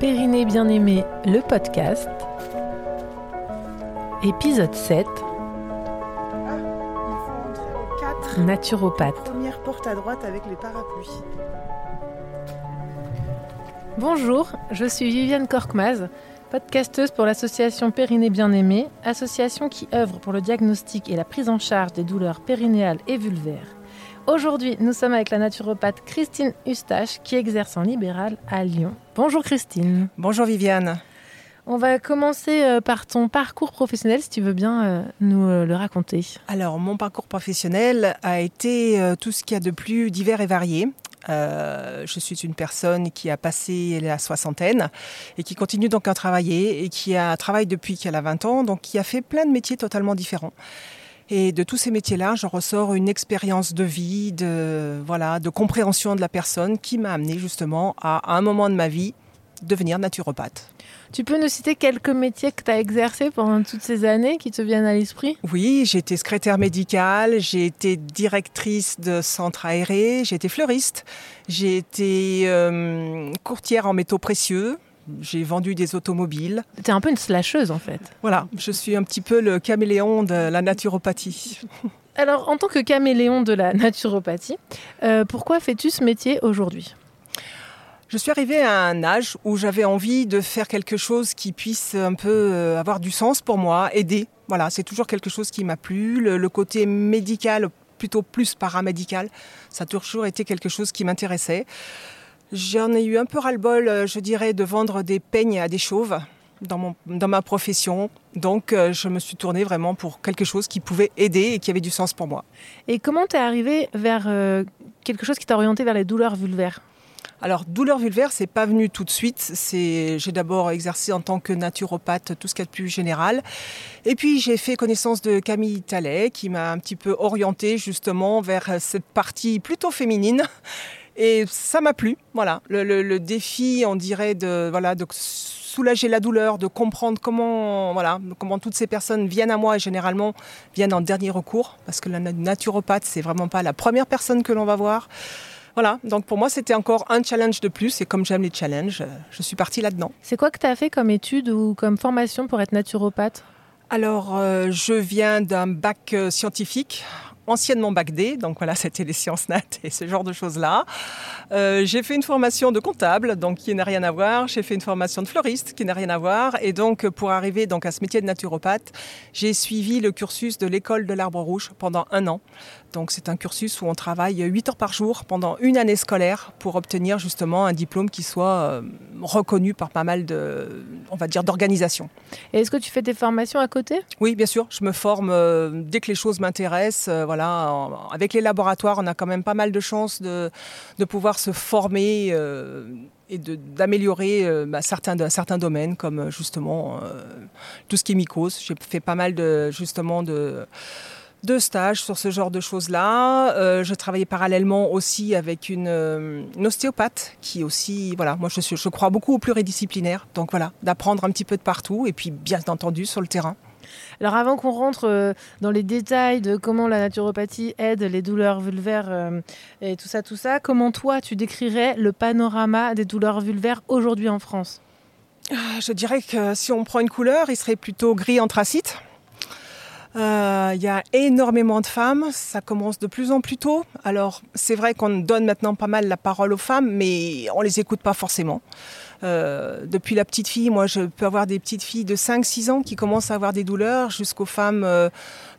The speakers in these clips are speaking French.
Périnée bien-aimé, le podcast. Épisode 7. Ah, il faut entrer au 4. Naturopathe. Première porte à droite avec les parapluies. Bonjour, je suis Viviane Korkmaz, podcasteuse pour l'association Périnée Bien-Aimé, association qui œuvre pour le diagnostic et la prise en charge des douleurs périnéales et vulvaires. Aujourd'hui, nous sommes avec la naturopathe Christine Eustache qui exerce en libéral à Lyon. Bonjour Christine. Bonjour Viviane. On va commencer euh, par ton parcours professionnel, si tu veux bien euh, nous euh, le raconter. Alors, mon parcours professionnel a été tout ce qu'il y a de plus divers et varié. Euh, je suis une personne qui a passé la soixantaine et qui continue donc à travailler et qui a travaillé depuis qu'elle a 20 ans, donc qui a fait plein de métiers totalement différents. Et de tous ces métiers-là, j'en ressors une expérience de vie, de voilà, de compréhension de la personne qui m'a amené justement à, à un moment de ma vie devenir naturopathe. Tu peux nous citer quelques métiers que tu as exercés pendant toutes ces années qui te viennent à l'esprit? Oui, j'ai été secrétaire médicale, j'ai été directrice de centre aéré, j'ai été fleuriste, j'ai été euh, courtière en métaux précieux, j'ai vendu des automobiles. Tu es un peu une slasheuse en fait. Voilà, je suis un petit peu le caméléon de la naturopathie. Alors, en tant que caméléon de la naturopathie, euh, pourquoi fais-tu ce métier aujourd'hui? Je suis arrivée à un âge où j'avais envie de faire quelque chose qui puisse un peu euh, avoir du sens pour moi, aider. Voilà, c'est toujours quelque chose qui m'a plu. Le, le, côté médical, plutôt plus paramédical, ça a toujours été quelque chose qui m'intéressait. J'en ai eu un peu ras-le-bol, euh, je dirais, de vendre des peignes à des chauves dans, mon, dans ma profession. Donc, euh, je me suis tournée vraiment pour quelque chose qui pouvait aider et qui avait du sens pour moi. Et comment t'es arrivée vers euh, quelque chose qui t'a orienté vers les douleurs vulvaires? Alors, douleur vulvaire, c'est pas venu tout de suite. C'est, j'ai d'abord exercé en tant que naturopathe tout ce qu'il y a de plus général. Et puis, j'ai fait connaissance de Camille Tallet, qui m'a un petit peu orientée justement vers cette partie plutôt féminine. Et ça m'a plu. Voilà, le, le, le, défi, on dirait de voilà de soulager la douleur, de comprendre comment voilà comment toutes ces personnes viennent à moi et généralement viennent en dernier recours, parce que la naturopathe, c'est vraiment pas la première personne que l'on va voir. Voilà, donc pour moi c'était encore un challenge de plus et comme j'aime les challenges, je suis partie là-dedans. C'est quoi que tu as fait comme étude ou comme formation pour être naturopathe? Alors euh, je viens d'un bac euh, scientifique anciennement bac D, donc voilà, c'était les sciences nat et ce genre de choses-là. Euh, j'ai fait une formation de comptable, donc qui n'a rien à voir. J'ai fait une formation de fleuriste, qui n'a rien à voir. Et donc, pour arriver donc à ce métier de naturopathe, j'ai suivi le cursus de l'école de l'Arbre Rouge pendant un an. Donc, c'est un cursus où on travaille 8 heures par jour pendant une année scolaire pour obtenir justement un diplôme qui soit euh, reconnu par pas mal de, on va dire, d'organisations. Et est-ce que tu fais des formations à côté? Oui, bien sûr. Je me forme euh, dès que les choses m'intéressent. Euh, voilà, avec les laboratoires, on a quand même pas mal de chances de, de pouvoir se former et d'améliorer euh, bah, certains, certains domaines comme justement euh, tout ce qui est mycose. J'ai fait pas mal de justement de de stages sur ce genre de choses-là. Euh, je travaillais parallèlement aussi avec une, euh, une, ostéopathe qui aussi, voilà, moi je, je crois beaucoup au pluridisciplinaire. Donc voilà, d'apprendre un petit peu de partout et puis bien entendu sur le terrain. Alors avant qu'on rentre euh, dans les détails de comment la naturopathie aide les douleurs vulvaires et tout ça, tout ça, comment toi tu décrirais le panorama des douleurs vulvaires aujourd'hui en France? Je dirais que si on prend une couleur, il serait plutôt gris anthracite. Il euh, y a énormément de femmes, ça commence de plus en plus tôt. Alors c'est vrai qu'on donne maintenant pas mal la parole aux femmes, mais on les écoute pas forcément. Euh, depuis la petite fille, moi je peux avoir des petites filles de 5-6 ans qui commencent à avoir des douleurs, jusqu'aux femmes euh,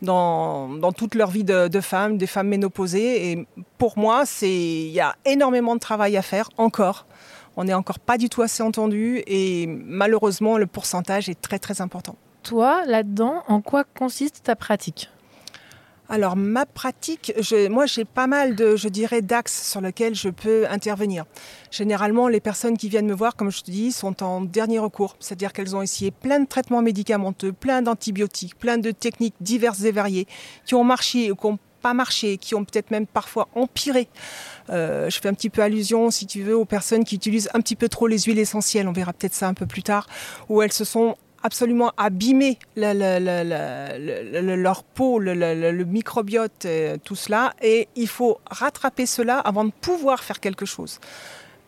dans, dans, toute leur vie de, de femmes, des femmes ménopausées. Et pour moi, il y a énormément de travail à faire encore. On n'est encore pas du tout assez entendu et malheureusement le pourcentage est très très important toi, là-dedans, en quoi consiste ta pratique? Alors ma pratique, moi j'ai pas mal de, je dirais, d'axes sur lesquels je peux intervenir. Généralement, les personnes qui viennent me voir, comme je te dis, sont en dernier recours, c'est-à-dire qu'elles ont essayé plein de traitements médicamenteux, plein d'antibiotiques, plein de techniques diverses et variées, qui ont marché ou qui n'ont pas marché, qui ont peut-être même parfois empiré. Euh, je fais un petit peu allusion, si tu veux, aux personnes qui utilisent un petit peu trop les huiles essentielles. On verra peut-être ça un peu plus tard, où elles se sont absolument abîmer leur peau, le, microbiote, tout cela. Et il faut rattraper cela avant de pouvoir faire quelque chose.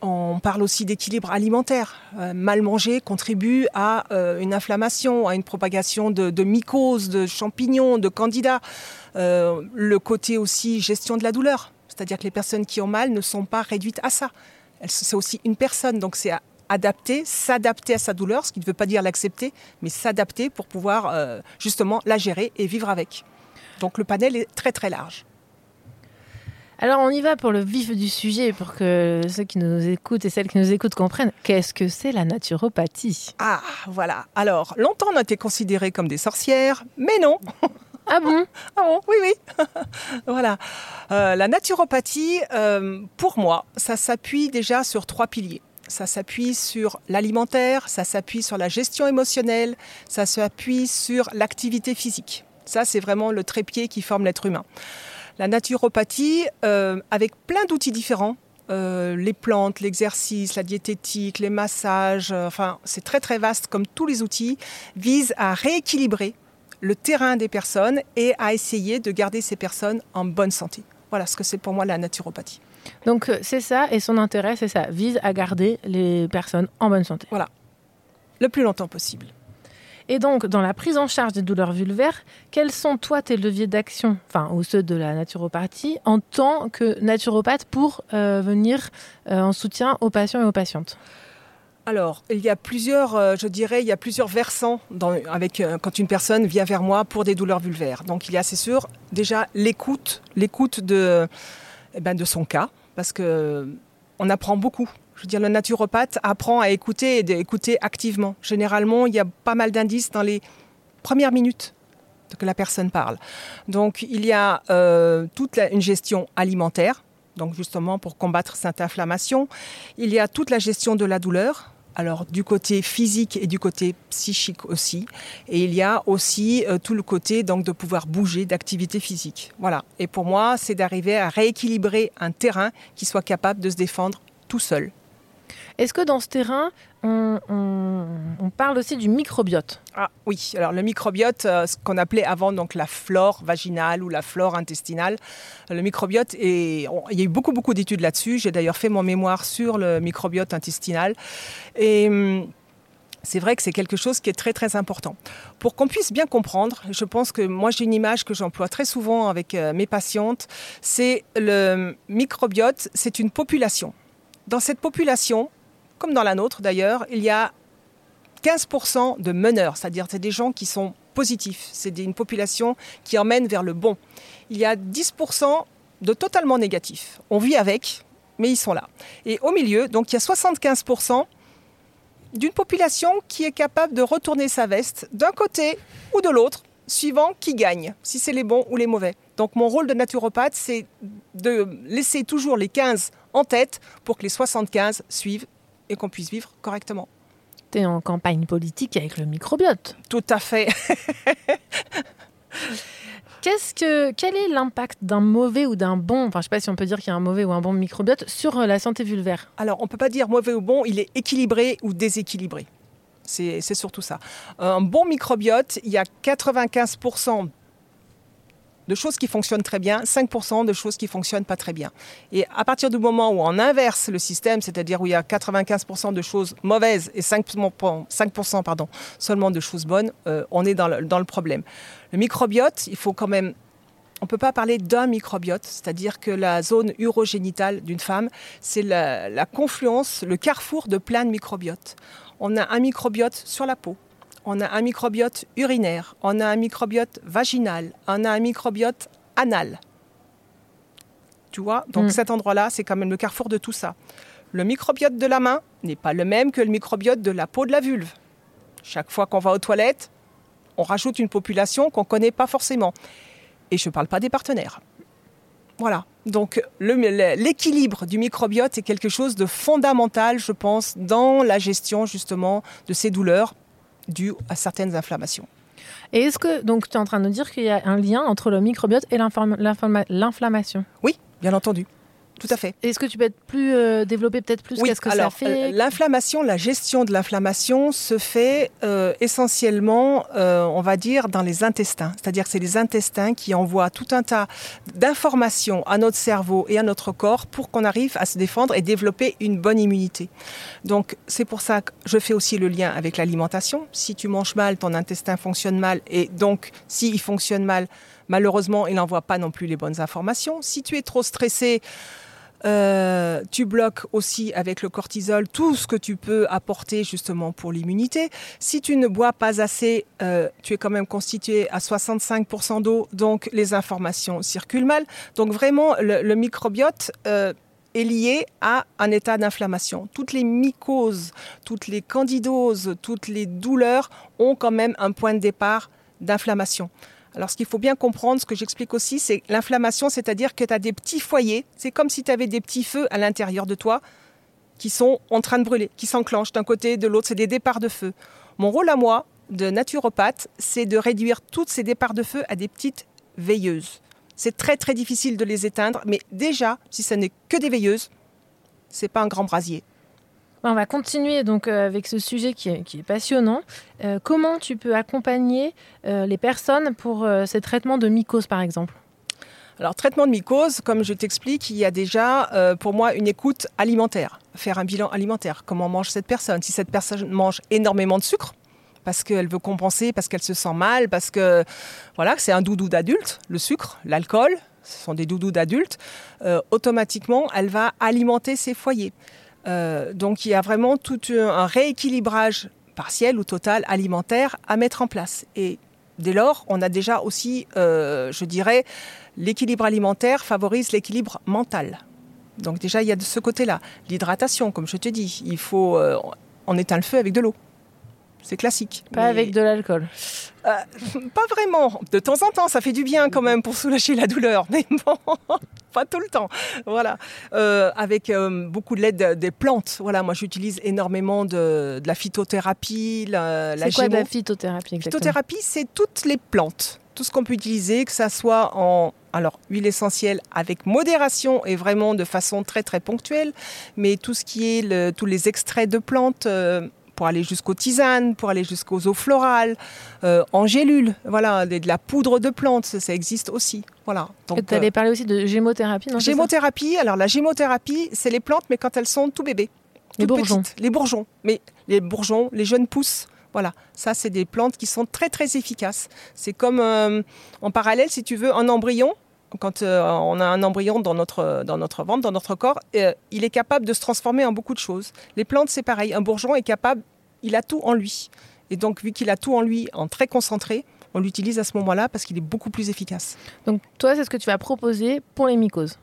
On parle aussi d'équilibre alimentaire. Euh, mal manger contribue à euh, une inflammation, à une propagation de, mycoses, de champignons, de candidats. Euh, le côté aussi gestion de la douleur. C'est-à-dire que les personnes qui ont mal ne sont pas réduites à ça. C'est aussi une personne, donc c'est adapter, s'adapter à sa douleur, ce qui ne veut pas dire l'accepter, mais s'adapter pour pouvoir justement la gérer et vivre avec. Donc le panel est très très large. Alors on y va pour le vif du sujet, pour que ceux qui nous écoutent et celles qui nous écoutent comprennent. Qu'est-ce que c'est la naturopathie? Ah, voilà. Alors, longtemps on a été considérés comme des sorcières, mais non. Ah bon? Ah bon, oui, oui. voilà. Euh, la naturopathie, euh, pour moi, ça s'appuie déjà sur trois piliers. Ça s'appuie sur l'alimentaire, ça s'appuie sur la gestion émotionnelle, ça s'appuie sur l'activité physique. Ça, c'est vraiment le trépied qui forme l'être humain la naturopathie, euh, avec plein d'outils différents, euh, les plantes, l'exercice, la diététique, les massages, euh, enfin c'est très très vaste comme tous les outils, vise à rééquilibrer le terrain des personnes et à essayer de garder ces personnes en bonne santé. Voilà ce que c'est pour moi la naturopathie. Donc c'est ça et son intérêt c'est ça, vise à garder les personnes en bonne santé. Voilà, le plus longtemps possible. Et donc, dans la prise en charge des douleurs vulvaires, quels sont, toi, tes leviers d'action, enfin, ou ceux de la naturopathie, en tant que naturopathe pour euh, venir euh, en soutien aux patients et aux patientes? Alors, il y a plusieurs, euh, je dirais, il y a plusieurs versants avec, quand une personne vient vers moi pour des douleurs vulvaires. Donc, il y a, c'est sûr, déjà l'écoute, l'écoute de, eh ben, de son cas, parce que on apprend beaucoup je veux dire, le naturopathe apprend à écouter et d'écouter activement. Généralement, il y a pas mal d'indices dans les premières minutes que la personne parle. Donc, il y a euh, toute une gestion alimentaire, donc justement pour combattre cette inflammation. Il y a toute la gestion de la douleur, alors du côté physique et du côté psychique aussi. Et il y a aussi euh, tout le côté donc de pouvoir bouger, d'activité physique. Voilà. Et pour moi, c'est d'arriver à rééquilibrer un terrain qui soit capable de se défendre tout seul. Est-ce que dans ce terrain, on, parle aussi du microbiote? Ah oui, alors le microbiote, euh, ce qu'on appelait avant donc la flore vaginale ou la flore intestinale, le microbiote, et il y a eu beaucoup beaucoup d'études là-dessus. J'ai d'ailleurs fait mon mémoire sur le microbiote intestinal. Et hum, c'est vrai que c'est quelque chose qui est très très important. Pour qu'on puisse bien comprendre, je pense que moi j'ai une image que j'emploie très souvent avec euh, mes patientes, c'est le microbiote, c'est une population. Dans cette population, comme dans la nôtre d'ailleurs, il y a 15% de meneurs, c'est-à-dire c'est des gens qui sont positifs, c'est une population qui emmène vers le bon. Il y a 10% de totalement négatifs. On vit avec, mais ils sont là. Et au milieu, donc il y a 75% d'une population qui est capable de retourner sa veste d'un côté ou de l'autre, suivant qui gagne, si c'est les bons ou les mauvais. Donc mon rôle de naturopathe, c'est de laisser toujours les 15 en tête pour que les 75 suivent et qu'on puisse vivre correctement. Tu es en campagne politique avec le microbiote. Tout à fait. Qu'est-ce que, quel est l'impact d'un mauvais ou d'un bon, enfin je ne sais pas si on peut dire qu'il y a un mauvais ou un bon microbiote sur euh, la santé vulvaire? Alors on ne peut pas dire mauvais ou bon, il est équilibré ou déséquilibré. C'est surtout ça. Un bon microbiote, il y a 95% de choses qui fonctionnent très bien, 5% de choses qui fonctionnent pas très bien. Et à partir du moment où on inverse le système, c'est-à-dire où il y a 95% de choses mauvaises et 5%, 5% pardon, seulement de choses bonnes, euh, on est dans le, dans le problème. Le microbiote, il faut quand même on ne peut pas parler d'un microbiote, c'est-à-dire que la zone urogénitale d'une femme, c'est la, la, confluence, le carrefour de plein de microbiotes. On a un microbiote sur la peau, on a un microbiote urinaire, on a un microbiote vaginal, on a un microbiote anal. Tu vois Donc mm. cet endroit-là, c'est quand même le carrefour de tout ça. Le microbiote de la main n'est pas le même que le microbiote de la peau de la vulve. Chaque fois qu'on va aux toilettes, on rajoute une population qu'on ne connaît pas forcément. Et je ne parle pas des partenaires. Voilà. Donc l'équilibre du microbiote est quelque chose de fondamental, je pense, dans la gestion justement de ces douleurs dû à certaines inflammations. Et est-ce que, donc tu es en train de dire qu'il y a un lien entre le microbiote et l'inflammation? Oui, bien entendu. Tout à fait. Est-ce que tu peux être plus euh, développer peut-être plus Oui, qu'est-ce que alors, ça fait euh, l'inflammation, la gestion de l'inflammation se fait euh, essentiellement, euh, on va dire, dans les intestins. C'est-à-dire que c'est les intestins qui envoient tout un tas d'informations à notre cerveau et à notre corps pour qu'on arrive à se défendre et développer une bonne immunité. Donc, c'est pour ça que je fais aussi le lien avec l'alimentation. Si tu manges mal, ton intestin fonctionne mal et donc, s'il fonctionne mal, malheureusement, il n'envoie pas non plus les bonnes informations. Si tu es trop stressé, euh, tu bloques aussi avec le cortisol tout ce que tu peux apporter justement pour l'immunité. Si tu ne bois pas assez, euh, tu es quand même constitué à 65% d'eau, donc les informations circulent mal. Donc vraiment, le, microbiote euh, est lié à un état d'inflammation. Toutes les mycoses, toutes les candidoses, toutes les douleurs ont quand même un point de départ d'inflammation. Alors, ce qu'il faut bien comprendre, ce que j'explique aussi, c'est l'inflammation, c'est-à-dire que tu as des petits foyers. C'est comme si tu avais des petits feux à l'intérieur de toi qui sont en train de brûler, qui s'enclenchent d'un côté de l'autre. C'est des départs de feu. Mon rôle à moi, de naturopathe, c'est de réduire tous ces départs de feu à des petites veilleuses. C'est très très difficile de les éteindre, mais déjà, si ce n'est que des veilleuses, c'est pas un grand brasier. On va continuer donc euh, avec ce sujet qui est, passionnant. Euh, comment tu peux accompagner euh, les personnes pour ces traitements de mycose, par exemple? Alors, traitement de mycose, comme je t'explique, il y a déjà pour moi une écoute alimentaire, faire un bilan alimentaire. Comment mange cette personne? Si cette personne mange énormément de sucre, parce qu'elle veut compenser, parce qu'elle se sent mal, parce que voilà, c'est un doudou d'adulte, le sucre, l'alcool, ce sont des doudous d'adultes, automatiquement, elle va alimenter ses foyers. Euh, donc il y a vraiment tout un rééquilibrage partiel ou total alimentaire à mettre en place. Et dès lors, on a déjà aussi, euh, je dirais, l'équilibre alimentaire favorise l'équilibre mental. Donc déjà, il y a de ce côté-là. L'hydratation, comme je te dis, il faut, euh, on éteint le feu avec de l'eau. C'est classique. Pas Mais- avec de l'alcool. euh, pas vraiment. De temps en temps, ça fait du bien quand même pour soulager la douleur. Mais bon, pas tout le temps. Voilà. Euh, avec euh, beaucoup de l'aide des plantes. Voilà, moi j'utilise énormément de, de la phytothérapie, la, la C'est quoi de la phytothérapie exactement? Phytothérapie, c'est toutes les plantes. Tout ce qu'on peut utiliser, que ça soit en alors huile essentielle avec modération et vraiment de façon très très ponctuelle, mais tout ce qui est le- tous les extraits de plantes euh, pour aller jusqu'aux tisanes, pour aller jusqu'aux eaux florales, euh, en gélules, voilà, de de la poudre de plantes, ça, ça existe aussi. Voilà. Donc, Tu allais parler aussi de gémothérapie, non Gémothérapie, alors la gémothérapie, c'est les plantes, mais quand elles sont tout bébés. Les bourgeons. petites. Les bourgeons. Mais les bourgeons, les jeunes pousses, voilà. Ça, c'est des plantes qui sont très, très efficaces. C'est comme, euh, en parallèle, si tu veux, un embryon. Quand euh, on a un embryon dans notre, dans notre ventre, dans notre corps, euh, il est capable de se transformer en beaucoup de choses. Les plantes, c'est pareil. Un bourgeon est capable, il a tout en lui. Et donc, vu qu'il a tout en lui, en très concentré, on l'utilise à ce moment-là parce qu'il est beaucoup plus efficace. Donc toi, c'est ce que tu vas proposer pour les mycoses,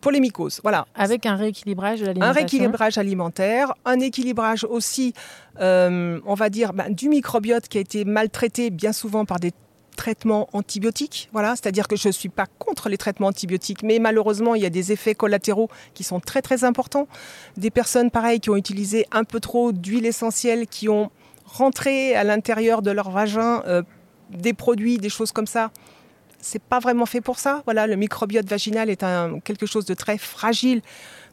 Pour les mycoses, voilà. avec un rééquilibrage de Un rééquilibrage alimentaire, un équilibrage aussi, euh, on va dire, bah, du microbiote qui a été maltraité bien souvent par des traitements antibiotiques. Voilà, c'est-à-dire que je ne suis pas contre les traitements antibiotiques, mais malheureusement, il y a des effets collatéraux qui sont très très importants. Des personnes, pareil, qui ont utilisé un peu trop d'huile essentielle, qui ont rentré à l'intérieur de leur vagin euh, des produits, des choses comme ça. C'est pas vraiment fait pour ça. Voilà, le microbiote vaginal est quelque chose de très fragile.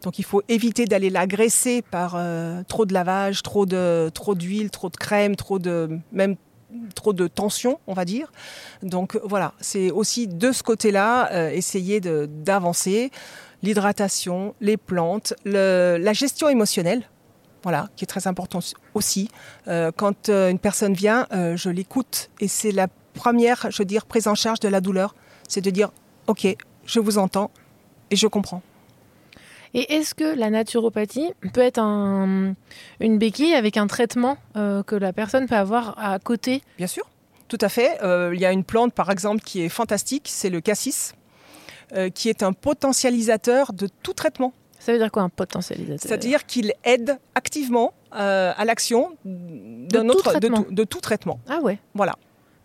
Donc il faut éviter d'aller l'agresser par euh, trop de lavage, trop de trop d'huile, trop de crème, trop de même trop de tension, on va dire. Donc voilà, c'est aussi de ce côté-là euh, essayer d'avancer l'hydratation, les plantes, la gestion émotionnelle. Voilà, qui est très important aussi. Euh, quand euh, une personne vient, euh, je l'écoute et c'est la première, je veux dire, prise en charge de la douleur. C'est de dire, ok, je vous entends et je comprends. Et est-ce que la naturopathie peut être un- une béquille avec un traitement euh, que la personne peut avoir à côté? Bien sûr, tout à fait. Euh, il y a une plante, par exemple, qui est fantastique, c'est le cassis, euh, qui est un potentialisateur de tout traitement. Ça veut dire quoi un potentialisateur? C'est-à-dire qu'il aide activement à l'action d'un autre- de traitement. tout- de tout traitement. Ah ouais. Voilà.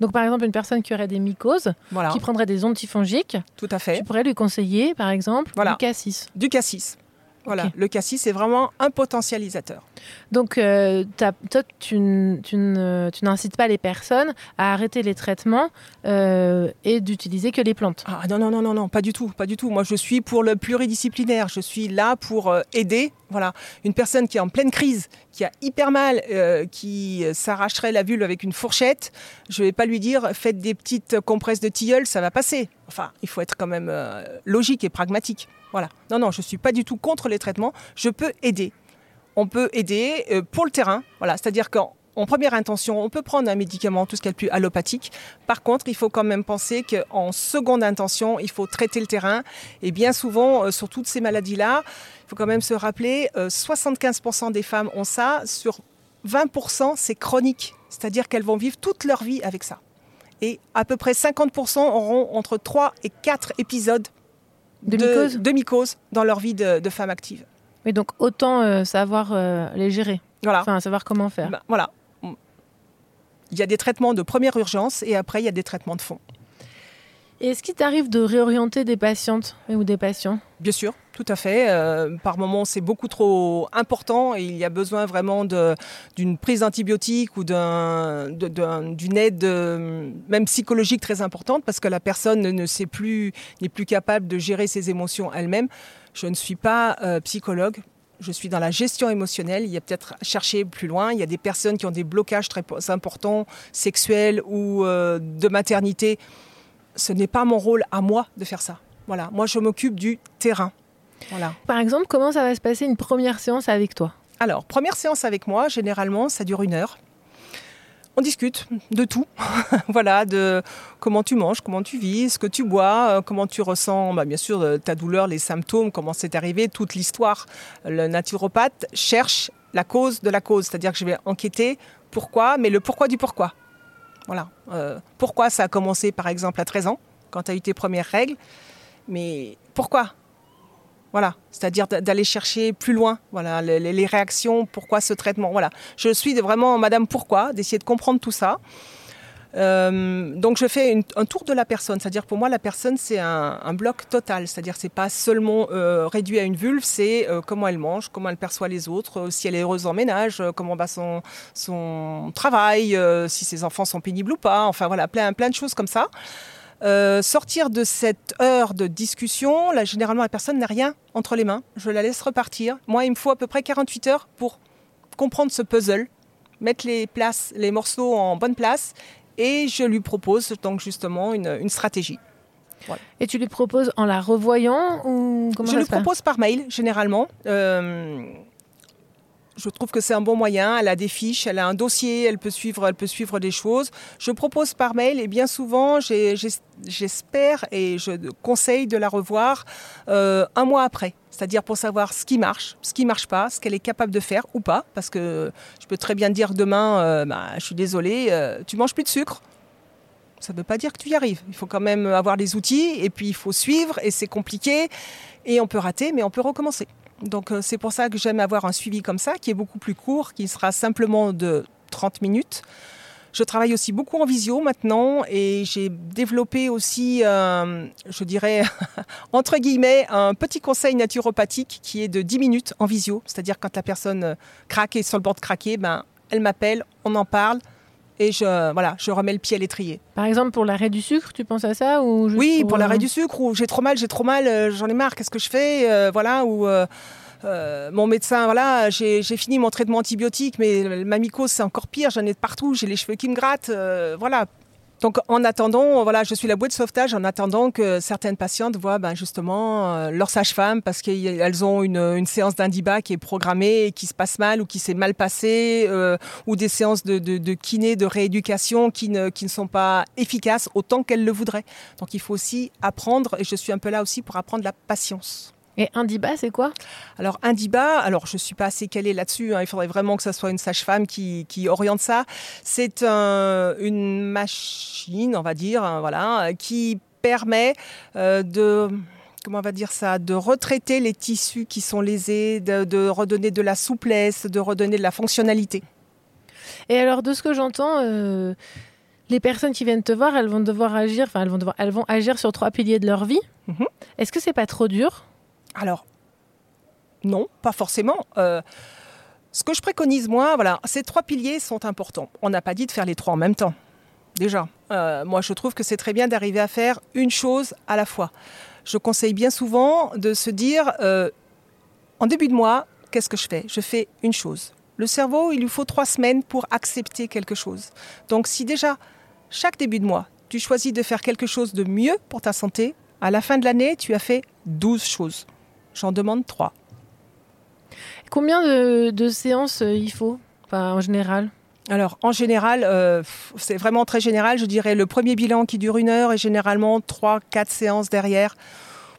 Donc par exemple une personne qui aurait des mycoses, Voilà, qui prendrait des antifongiques, tout à fait. tu pourrais lui conseiller par exemple Voilà. du cassis. Du cassis. Voilà, le cassis c'est vraiment un potentialisateur. Donc, euh, toi, tu, n- tu ne- n'incites pas les personnes à arrêter les traitements euh, et d'utiliser que les plantes. Ah non, non, non, non, non, pas du tout, pas du tout. Moi, je suis pour le pluridisciplinaire. Je suis là pour euh, aider. Voilà, une personne qui est en pleine crise, qui a hyper mal, euh, qui euh, s'arracherait la vulve avec une fourchette, je vais pas lui dire faites des petites compresses de tilleul, ça va passer. Enfin, il faut être quand même euh, logique et pragmatique. Voilà. Non, non, je suis pas du tout contre les traitements. Je peux aider. On peut aider euh, pour le terrain. Voilà, c'est-à-dire qu'en en première intention, on peut prendre un médicament, tout ce qui est le plus allopathique. Par contre, il faut quand même penser qu'en seconde intention, il faut traiter le terrain. Et bien souvent, euh, sur toutes ces maladies-là, il faut quand même se rappeler, euh, 75% des femmes ont ça. Sur 20%, c'est chronique. C'est-à-dire qu'elles vont vivre toute leur vie avec ça. Et à peu près 50% auront entre 3 et 4 épisodes De de dans leur vie de, de femme active. Mais donc, autant euh, savoir euh, les gérer, Voilà. enfin, savoir comment faire. Ben, voilà. Il y a des traitements de première urgence et après, il y a des traitements de fond. Et Est-ce qu'il t'arrive de réorienter des patientes ou des patients? Bien sûr, tout à fait. Euh, par moments, c'est beaucoup trop important et il y a besoin vraiment d'une prise d'antibiotiques ou d'une aide euh, même psychologique très importante parce que la personne ne, plus, n'est plus capable de gérer ses émotions elle-même. Je ne suis pas euh, psychologue. Je suis dans la gestion émotionnelle. Il y a peut-être chercher plus loin. Il y a des personnes qui ont des blocages très importants, sexuels ou de maternité. Ce n'est pas mon rôle à moi de faire ça. Voilà, moi je m'occupe du terrain. Voilà. Par exemple, comment ça va se passer une première séance avec toi? Alors, première séance avec moi, généralement, ça dure une heure. On discute de tout. voilà, de comment tu manges, comment tu vis, ce que tu bois, euh, comment tu ressens, bah, bien sûr, euh, ta douleur, les symptômes, comment c'est arrivé, toute l'histoire. Le naturopathe cherche la cause de la cause, c'est-à-dire que je vais enquêter pourquoi, mais le pourquoi du pourquoi. Voilà. Euh, pourquoi ça a commencé, par exemple, à 13 ans, quand tu as eu tes premières règles, mais pourquoi? Voilà, c'est-à-dire d'aller chercher plus loin, voilà, les, réactions, pourquoi ce traitement, voilà. Je suis vraiment Madame Pourquoi, d'essayer de comprendre tout ça. Euh, donc je fais un tour de la personne, c'est-à-dire pour moi la personne c'est un, bloc total, c'est-à-dire c'est pas seulement euh, réduit à une vulve, c'est euh, comment elle mange, comment elle perçoit les autres, si elle est heureuse en ménage, comment va son, travail, si ses enfants sont pénibles ou pas, enfin voilà, plein de choses comme ça. Euh, sortir de cette heure de discussion, là, généralement, la personne n'a rien entre les mains. Je la laisse repartir. Moi, il me faut à peu près 48 heures pour comprendre ce puzzle, mettre les, places, les morceaux en bonne place, et je lui propose donc justement une, une stratégie. Et tu lui proposes en la revoyant ou comment je lui propose par mail, généralement. Euh, je trouve que c'est un bon moyen. Elle a des fiches, elle a un dossier, elle peut suivre, elle peut suivre des choses. Je propose par mail et bien souvent, j'espère et je conseille de la revoir euh, un mois après. C'est-à-dire pour savoir ce qui marche, ce qui marche pas, ce qu'elle est capable de faire ou pas. Parce que je peux très bien dire demain, euh, bah, je suis désolée, euh, tu manges plus de sucre. Ça ne veut pas dire que tu y arrives. Il faut quand même avoir les outils et puis il faut suivre et c'est compliqué et on peut rater, mais on peut recommencer. Donc euh, c'est pour ça que j'aime avoir un suivi comme ça, qui est beaucoup plus court, qui sera simplement de 30 minutes. Je travaille aussi beaucoup en visio maintenant et j'ai développé aussi, euh, je dirais, entre guillemets, un petit conseil naturopathique qui est de 10 minutes en visio. C'est-à-dire quand la personne euh, craque et sur le bord de craquer, ben, elle m'appelle, on en parle et je, voilà, je remets le pied à l'étrier. Par exemple, pour l'arrêt du sucre, tu penses à ça ou Oui, pour euh, l'arrêt du sucre, ou j'ai trop mal, j'ai trop mal, euh, j'en ai marre, qu'est-ce que je fais Euh, Voilà, ou euh, euh, mon médecin, voilà, j'ai j'ai fini mon traitement antibiotique, mais ma mycose, c'est encore pire, j'en ai de partout, j'ai les cheveux qui me grattent, euh, voilà. Donc en attendant, voilà, je suis la boîte de sauvetage en attendant que certaines patientes voient ben, justement euh, leur sage-femme parce qu'elles ont une, une séance d'indiba qui est programmée et qui se passe mal ou qui s'est mal passée, euh, ou des séances de, de, de kiné, de rééducation qui ne, qui ne sont pas efficaces autant qu'elles le voudraient. Donc il faut aussi apprendre, et je suis un peu là aussi pour apprendre la patience. Et Indiba, c'est quoi? Alors, Indiba, alors je ne suis pas assez calée là-dessus, hein, il faudrait vraiment que ce soit une sage-femme qui, qui oriente ça. C'est un- une machine, on va dire, hein, voilà, qui permet euh, de comment on va dire ça, de retraiter les tissus qui sont lésés, de, de redonner de la souplesse, de redonner de la fonctionnalité. Et alors, de ce que j'entends, euh, les personnes qui viennent te voir, elles vont devoir agir, enfin, elles vont devoir, elles vont agir sur trois piliers de leur vie. Mhm. Est-ce que c'est pas trop dur? Alors, Non, pas forcément. ce que je préconise, moi, voilà, ces trois piliers sont importants. On n'a pas dit de faire les trois en même temps. Déjà, moi, je trouve que c'est très bien d'arriver à faire une chose à la fois. Je conseille bien souvent de se dire, en début de mois, qu'est-ce que je fais? Je fais une chose. Le cerveau, il lui faut trois semaines pour accepter quelque chose. Donc si déjà, chaque début de mois, tu choisis de faire quelque chose de mieux pour ta santé, à la fin de l'année, tu as fait 12 choses. J'en demande trois. Combien de, séances euh, il faut? En général? Alors, en général, euh, c'est vraiment très général. Je dirais le premier bilan qui dure une heure et généralement trois, quatre séances derrière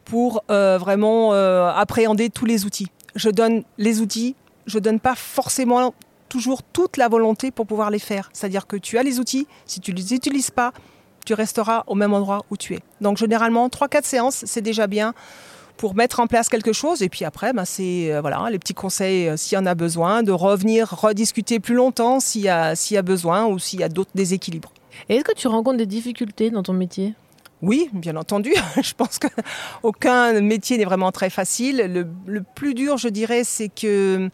pour euh, vraiment appréhender tous les outils je donne les outils, je donne pas forcément toujours toute la volonté pour pouvoir les faire. C'est-à-dire que tu as les outils, si tu ne les utilises pas, tu resteras au même endroit où tu es. Donc généralement, 3-4 séances, c'est déjà bien pour mettre en place quelque chose. Et puis après, ben, c'est euh, voilà, les petits conseils euh, s'il y en a besoin, de revenir rediscuter plus longtemps s'il y, a, s'il y a besoin ou s'il y a d'autres déséquilibres. Et est-ce que tu rencontres des difficultés dans ton métier? Oui, bien entendu. je pense qu'aucun métier n'est vraiment très facile. Le, plus dur, je dirais, c'est que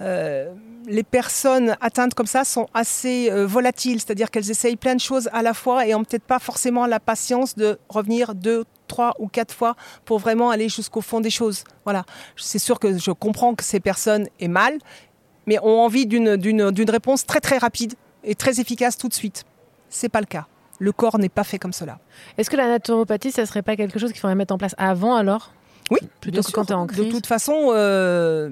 euh, les personnes atteintes comme ça sont assez euh, volatiles, c'est-à-dire qu'elles essayent plein de choses à la fois et n'ont peut-être pas forcément la patience de revenir deux, trois ou quatre fois pour vraiment aller jusqu'au fond des choses. Voilà. C'est sûr que je comprends que ces personnes aient mal, mais ont envie d'une réponse très très rapide et très efficace tout de suite. C'est pas le cas. Le corps n'est pas fait comme cela. Est-ce que la naturopathie, ça serait pas quelque chose qu'il faudrait mettre en place avant alors? Oui, plutôt que quand tu es en crise. De toute façon, euh,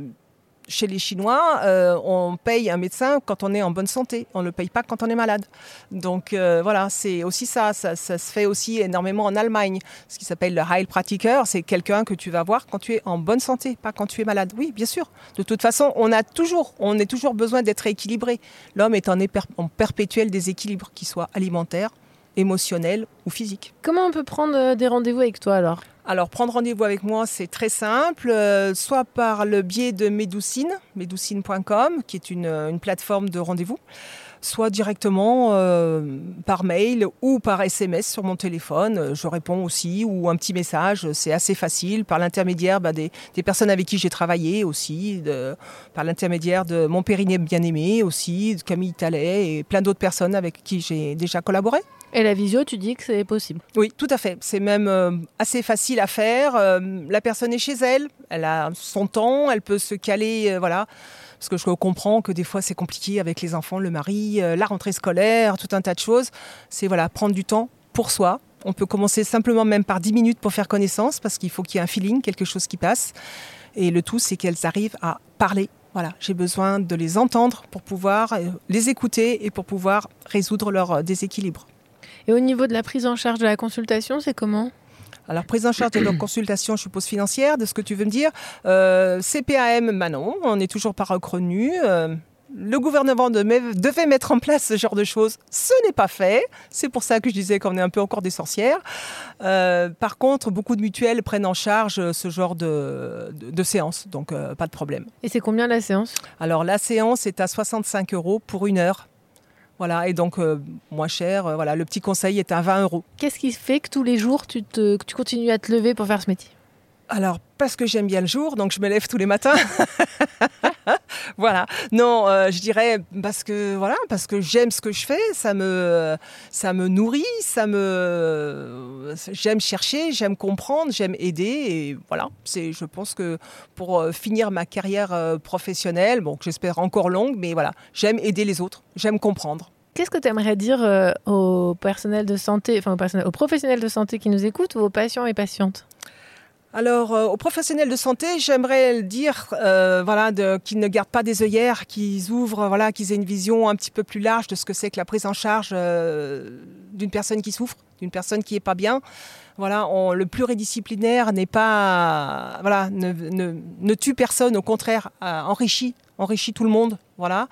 chez les Chinois, euh, on paye un médecin quand on est en bonne santé. On ne le paye pas quand on est malade. Donc euh, voilà, c'est aussi ça. ça. se fait aussi énormément en Allemagne. Ce qui s'appelle le Heilpraktiker, c'est quelqu'un que tu vas voir quand tu es en bonne santé, pas quand tu es malade. Oui, bien sûr. De toute façon, on a toujours, on est toujours besoin d'être équilibré. L'homme est en, en perpétuel déséquilibre, qu'il soit alimentaire, émotionnel ou physique. Comment on peut prendre euh, des rendez-vous avec toi alors? Alors, prendre rendez-vous avec moi, c'est très simple, euh, soit par le biais de Medoucine, medoucine.com, qui est une, une plateforme de rendez-vous, soit directement euh, par mail ou par SMS sur mon téléphone. Je réponds aussi, ou un petit message, c'est assez facile, par l'intermédiaire bah, des, des, personnes avec qui j'ai travaillé aussi, de, par l'intermédiaire de mon périnée bien-aimé aussi, de Camille Tallet et plein d'autres personnes avec qui j'ai déjà collaboré. Et la visio, tu dis que c'est possible Oui, tout à fait. C'est même euh, assez facile à faire. Euh, la personne est chez elle, elle a son temps, elle peut se caler, euh, voilà. Parce que je comprends que des fois c'est compliqué avec les enfants, le mari, la rentrée scolaire, tout un tas de choses. C'est voilà, prendre du temps pour soi. On peut commencer simplement même par 10 minutes pour faire connaissance parce qu'il faut qu'il y ait un feeling, quelque chose qui passe. Et le tout, c'est qu'elles arrivent à parler voilà, j'ai besoin de les entendre pour pouvoir les écouter et pour pouvoir résoudre leur déséquilibre. Et au niveau de la prise en charge de la consultation, c'est comment? Alors, prise en charge de la consultation, je suppose, financière, de ce que tu veux me dire. Euh, CPAM, bah non, on n'est toujours pas reconnu. Euh, le gouvernement devait mettre en place ce genre de choses. Ce n'est pas fait. C'est pour ça que je disais qu'on est un peu encore des sorcières. Euh, par contre, beaucoup de mutuelles prennent en charge ce genre de, de, séance, donc pas de problème. Et c'est combien la séance? Alors la séance est à 65 euros pour une heure. Voilà, et donc euh, moins cher. Euh, voilà, le petit conseil est à 20 euros. Qu'est-ce qui fait que tous les jours tu, continues à te lever pour faire ce métier? Alors, parce que j'aime bien le jour, donc je me lève tous les matins. voilà. Non, euh, je dirais parce que voilà, parce que j'aime ce que je fais, ça me ça me nourrit, ça me j'aime chercher, j'aime comprendre, j'aime aider et voilà, c'est je pense que pour finir ma carrière professionnelle, bon, j'espère encore longue, mais voilà, j'aime aider les autres, j'aime comprendre. Qu'est-ce que tu aimerais dire euh, au personnel de santé, enfin aux professionnels de santé qui nous écoutent ou aux patients et patientes? Alors, euh, aux professionnels de santé, j'aimerais dire euh, voilà, qu'ils ne gardent pas des œillères, qu'ils ouvrent, voilà, qu'ils aient une vision un petit peu plus large de ce que c'est que la prise en charge euh, d'une personne qui souffre, d'une personne qui n'est pas bien. Voilà, le pluridisciplinaire n'est pas, voilà, ne, tue personne, au contraire, enrichit, enrichit tout le monde. Voilà.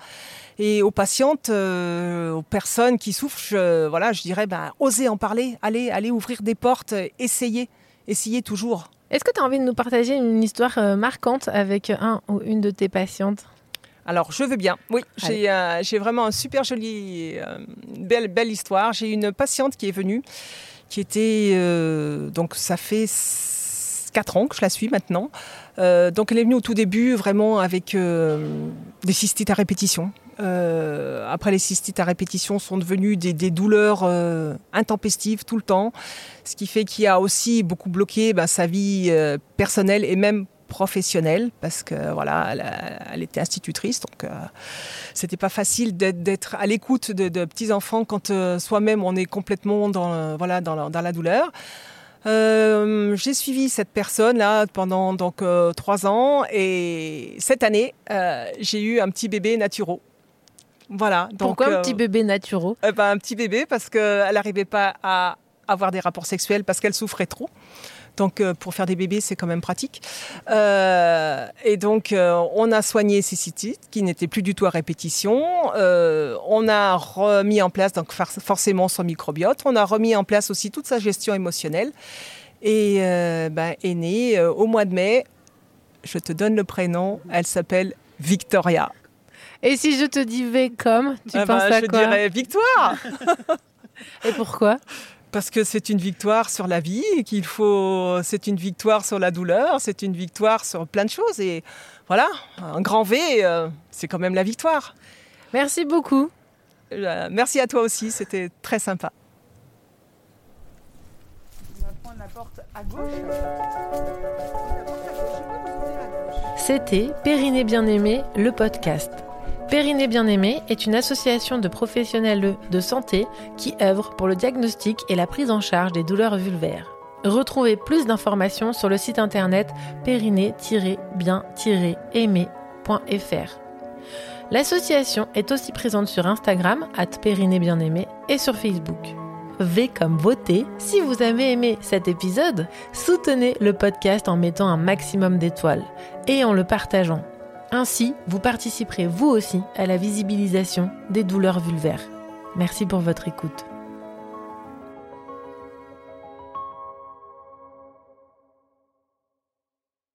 Et aux patientes, aux personnes qui souffrent, je, voilà, je dirais, ben, osez en parler, allez, allez ouvrir des portes, essayez, essayez toujours. Est-ce que tu as envie de nous partager une histoire euh, marquante avec un ou une de tes patientes? Alors, je veux bien. Oui, euh, j'ai vraiment un super joli, euh, belle, belle histoire. J'ai une patiente qui est venue, qui était, donc ça fait 4 ans que je la suis maintenant. donc elle est venue au tout début vraiment avec des cystites à répétition. Après, les cystites à répétition sont devenues des, douleurs intempestives tout le temps, ce qui fait qu'il a aussi beaucoup bloqué ben, sa vie personnelle et même professionnelle parce que voilà, elle, était institutrice, donc euh, c'était pas facile d'être à l'écoute de, petits enfants quand euh, soi-même on est complètement dans voilà dans la, douleur. Euh, j'ai suivi cette personne là pendant donc trois ans et cette année j'ai eu un petit bébé naturo. Voilà. Donc, Pourquoi un petit bébé naturo eh ben, Un petit bébé parce qu'elle n'arrivait pas à avoir des rapports sexuels parce qu'elle souffrait trop. Donc euh, pour faire des bébés, c'est quand même pratique. Euh, et donc euh, on a soigné ces cystites qui n'étaient plus du tout à répétition. on a remis en place donc forcément son microbiote. On a remis en place aussi toute sa gestion émotionnelle. Et ben, est née au mois de mai. Je te donne le prénom. Elle s'appelle Victoria. Et si je te dis V comme, tu ah penses ben, à quoi Je dirais Victoire. Et pourquoi parce que c'est une victoire sur la vie, qu'il faut, c'est une victoire sur la douleur, c'est une victoire sur plein de choses. Et voilà, un grand V, euh, c'est quand même la victoire. Merci beaucoup. Euh, merci à toi aussi, c'était très sympa. C'était Périnée bien-aimé, le podcast. Périnée Bien-Aimé est une association de professionnels de santé qui œuvre pour le diagnostic et la prise en charge des douleurs vulvaires. Retrouvez plus d'informations sur le site internet périnée-bien-aimé.fr. L'association est aussi présente sur Instagram, at Périnée Bien-Aimé, et sur Facebook. V comme voter. Si vous avez aimé cet épisode, soutenez le podcast en mettant un maximum d'étoiles et en le partageant. Ainsi, vous participerez vous aussi à la visibilisation des douleurs vulvaires. Merci pour votre écoute.